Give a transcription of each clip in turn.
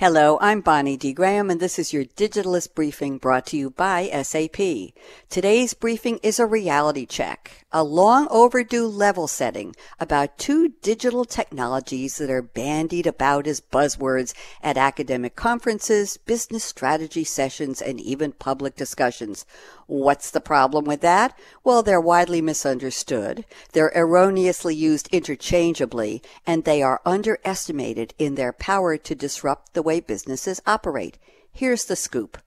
Hello, I'm Bonnie D. Graham, and this is your Digitalist Briefing brought to you by SAP. Today's briefing is a reality check, a long overdue level setting about two digital technologies that are bandied about as buzzwords at academic conferences, business strategy sessions, and even public discussions. What's the problem with that? Well, they're widely misunderstood, they're erroneously used interchangeably, and they are underestimated in their power to disrupt the way businesses operate. Here's the scoop.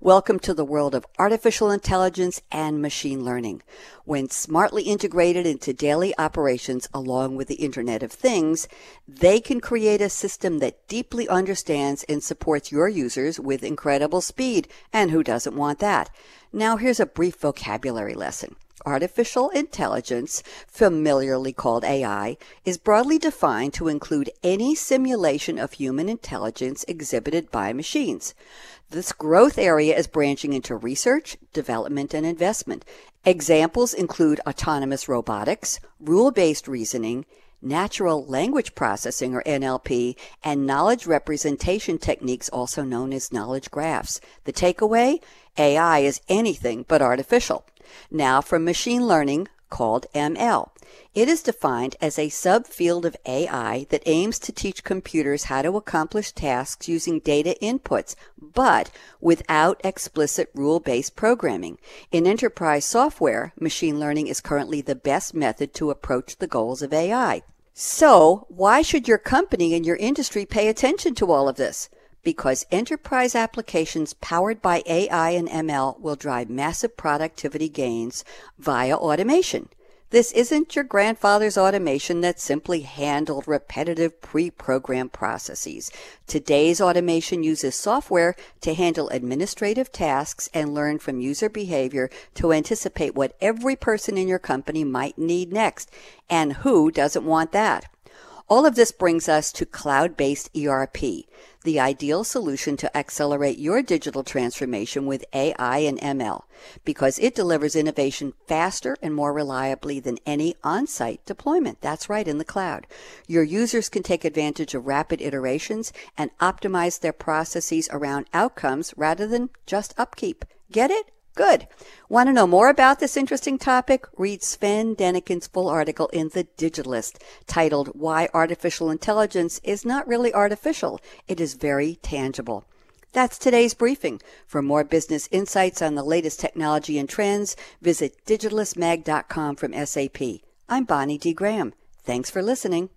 Welcome to the world of artificial intelligence and machine learning. When smartly integrated into daily operations along with the Internet of Things, they can create a system that deeply understands and supports your users with incredible speed. And who doesn't want that? Now here's a brief vocabulary lesson. Artificial intelligence, familiarly called AI, is broadly defined to include any simulation of human intelligence exhibited by machines. This growth area is branching into research, development, and investment. Examples include autonomous robotics, rule based reasoning, natural language processing or NLP, and knowledge representation techniques, also known as knowledge graphs. The takeaway AI is anything but artificial. Now, from machine learning, called ML. It is defined as a subfield of AI that aims to teach computers how to accomplish tasks using data inputs, but without explicit rule based programming. In enterprise software, machine learning is currently the best method to approach the goals of AI. So, why should your company and your industry pay attention to all of this? because enterprise applications powered by AI and ML will drive massive productivity gains via automation. This isn't your grandfather's automation that simply handled repetitive pre-programmed processes. Today's automation uses software to handle administrative tasks and learn from user behavior to anticipate what every person in your company might need next. And who doesn't want that? All of this brings us to cloud based ERP, the ideal solution to accelerate your digital transformation with AI and ML, because it delivers innovation faster and more reliably than any on site deployment. That's right, in the cloud. Your users can take advantage of rapid iterations and optimize their processes around outcomes rather than just upkeep. Get it? Good. Want to know more about this interesting topic? Read Sven Denecken's full article in The Digitalist titled Why Artificial Intelligence is Not Really Artificial. It is very tangible. That's today's briefing. For more business insights on the latest technology and trends, visit digitalistmag.com from SAP. I'm Bonnie D. Graham. Thanks for listening.